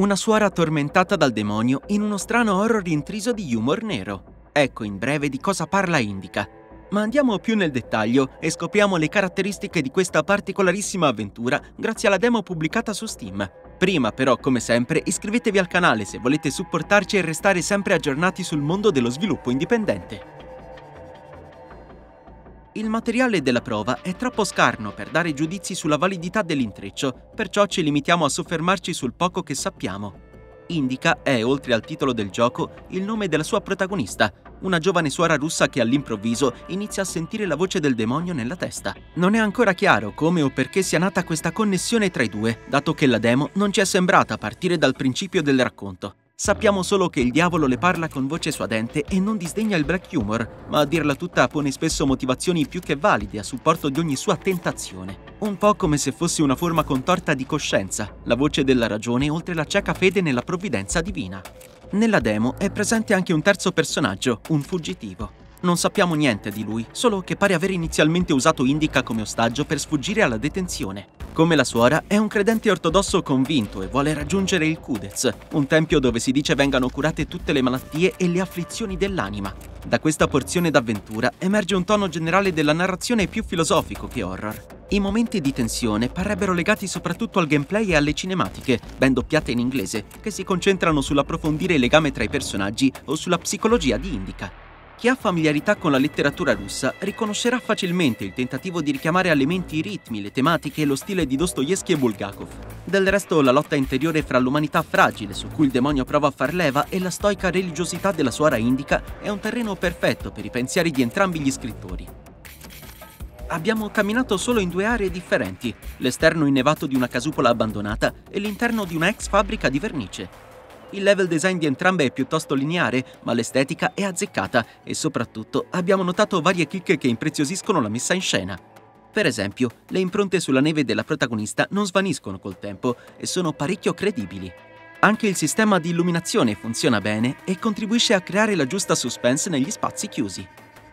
Una suora tormentata dal demonio in uno strano horror intriso di humor nero. Ecco in breve di cosa parla Indica. Ma andiamo più nel dettaglio e scopriamo le caratteristiche di questa particolarissima avventura grazie alla demo pubblicata su Steam. Prima però, come sempre, iscrivetevi al canale se volete supportarci e restare sempre aggiornati sul mondo dello sviluppo indipendente. Il materiale della prova è troppo scarno per dare giudizi sulla validità dell'intreccio, perciò ci limitiamo a soffermarci sul poco che sappiamo. Indica è, oltre al titolo del gioco, il nome della sua protagonista, una giovane suora russa che all'improvviso inizia a sentire la voce del demonio nella testa. Non è ancora chiaro come o perché sia nata questa connessione tra i due, dato che la demo non ci è sembrata partire dal principio del racconto. Sappiamo solo che il diavolo le parla con voce suadente e non disdegna il black humor, ma a dirla tutta pone spesso motivazioni più che valide a supporto di ogni sua tentazione. Un po' come se fosse una forma contorta di coscienza, la voce della ragione oltre la cieca fede nella provvidenza divina. Nella demo è presente anche un terzo personaggio, un fuggitivo. Non sappiamo niente di lui, solo che pare aver inizialmente usato Indica come ostaggio per sfuggire alla detenzione. Come la suora, è un credente ortodosso convinto e vuole raggiungere il Kudez, un tempio dove si dice vengano curate tutte le malattie e le afflizioni dell'anima. Da questa porzione d'avventura emerge un tono generale della narrazione più filosofico che horror. I momenti di tensione parrebbero legati soprattutto al gameplay e alle cinematiche, ben doppiate in inglese, che si concentrano sull'approfondire il legame tra i personaggi o sulla psicologia di Indica. Chi ha familiarità con la letteratura russa riconoscerà facilmente il tentativo di richiamare a elementi i ritmi, le tematiche e lo stile di Dostoevsky e Bulgakov. Del resto, la lotta interiore fra l'umanità fragile su cui il demonio prova a far leva e la stoica religiosità della suora indica è un terreno perfetto per i pensieri di entrambi gli scrittori. Abbiamo camminato solo in due aree differenti, l'esterno innevato di una casupola abbandonata e l'interno di una ex fabbrica di vernice. Il level design di entrambe è piuttosto lineare, ma l'estetica è azzeccata e soprattutto abbiamo notato varie chicche che impreziosiscono la messa in scena. Per esempio, le impronte sulla neve della protagonista non svaniscono col tempo e sono parecchio credibili. Anche il sistema di illuminazione funziona bene e contribuisce a creare la giusta suspense negli spazi chiusi.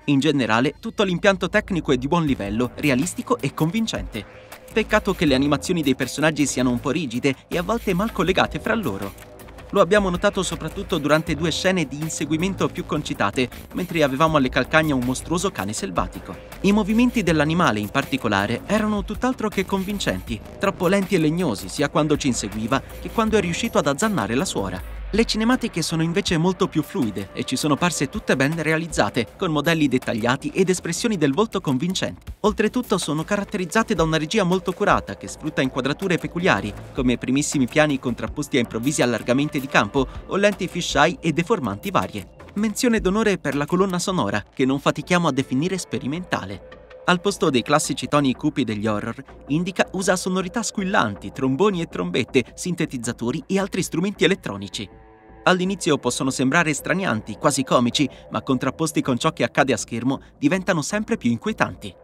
In generale, tutto l'impianto tecnico è di buon livello, realistico e convincente. Peccato che le animazioni dei personaggi siano un po' rigide e a volte mal collegate fra loro. Lo abbiamo notato soprattutto durante due scene di inseguimento più concitate, mentre avevamo alle calcagna un mostruoso cane selvatico. I movimenti dell'animale in particolare erano tutt'altro che convincenti, troppo lenti e legnosi sia quando ci inseguiva che quando è riuscito ad azzannare la suora. Le cinematiche sono invece molto più fluide e ci sono parse tutte ben realizzate, con modelli dettagliati ed espressioni del volto convincenti. Oltretutto sono caratterizzate da una regia molto curata che sfrutta inquadrature peculiari, come primissimi piani contrapposti a improvvisi allargamenti di campo o lenti fisheye e deformanti varie. Menzione d'onore per la colonna sonora, che non fatichiamo a definire sperimentale. Al posto dei classici toni cupi degli horror, Indica usa sonorità squillanti, tromboni e trombette, sintetizzatori e altri strumenti elettronici. All'inizio possono sembrare stranianti, quasi comici, ma contrapposti con ciò che accade a schermo diventano sempre più inquietanti.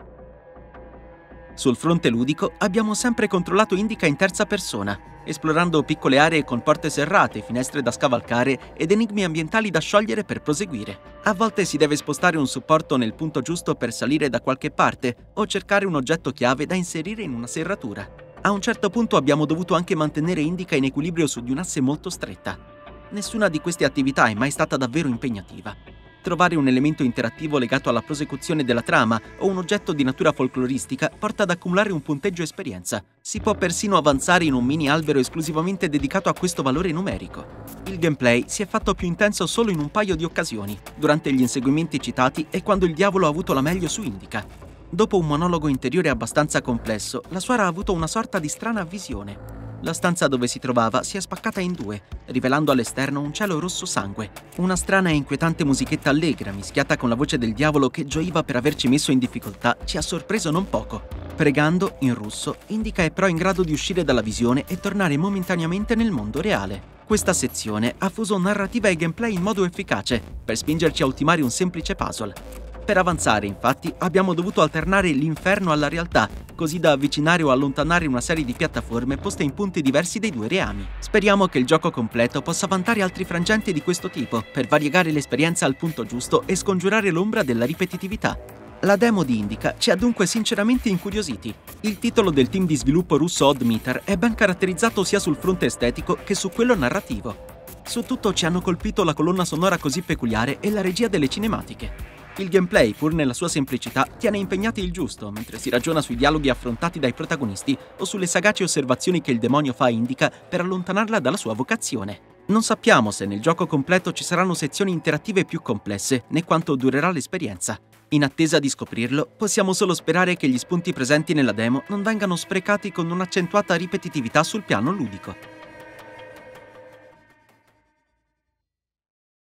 Sul fronte ludico abbiamo sempre controllato Indica in terza persona, esplorando piccole aree con porte serrate, finestre da scavalcare ed enigmi ambientali da sciogliere per proseguire. A volte si deve spostare un supporto nel punto giusto per salire da qualche parte o cercare un oggetto chiave da inserire in una serratura. A un certo punto abbiamo dovuto anche mantenere Indica in equilibrio su di un'asse molto stretta. Nessuna di queste attività è mai stata davvero impegnativa. Trovare un elemento interattivo legato alla prosecuzione della trama o un oggetto di natura folcloristica porta ad accumulare un punteggio esperienza. Si può persino avanzare in un mini albero esclusivamente dedicato a questo valore numerico. Il gameplay si è fatto più intenso solo in un paio di occasioni, durante gli inseguimenti citati e quando il diavolo ha avuto la meglio su Indica. Dopo un monologo interiore abbastanza complesso, la suora ha avuto una sorta di strana visione. La stanza dove si trovava si è spaccata in due, rivelando all'esterno un cielo rosso sangue. Una strana e inquietante musichetta allegra, mischiata con la voce del diavolo che gioiva per averci messo in difficoltà, ci ha sorpreso non poco. Pregando, in russo, Indica è però in grado di uscire dalla visione e tornare momentaneamente nel mondo reale. Questa sezione ha fuso narrativa e gameplay in modo efficace, per spingerci a ultimare un semplice puzzle. Per avanzare, infatti, abbiamo dovuto alternare l'inferno alla realtà, così da avvicinare o allontanare una serie di piattaforme poste in punti diversi dei due reami. Speriamo che il gioco completo possa vantare altri frangenti di questo tipo, per variegare l'esperienza al punto giusto e scongiurare l'ombra della ripetitività. La demo di Indica ci ha dunque sinceramente incuriositi. Il titolo del team di sviluppo russo Oddmeter è ben caratterizzato sia sul fronte estetico che su quello narrativo. Su tutto ci hanno colpito la colonna sonora così peculiare e la regia delle cinematiche. Il gameplay, pur nella sua semplicità, tiene impegnati il giusto mentre si ragiona sui dialoghi affrontati dai protagonisti o sulle sagaci osservazioni che il demonio fa Indica per allontanarla dalla sua vocazione. Non sappiamo se nel gioco completo ci saranno sezioni interattive più complesse, né quanto durerà l'esperienza. In attesa di scoprirlo, possiamo solo sperare che gli spunti presenti nella demo non vengano sprecati con un'accentuata ripetitività sul piano ludico.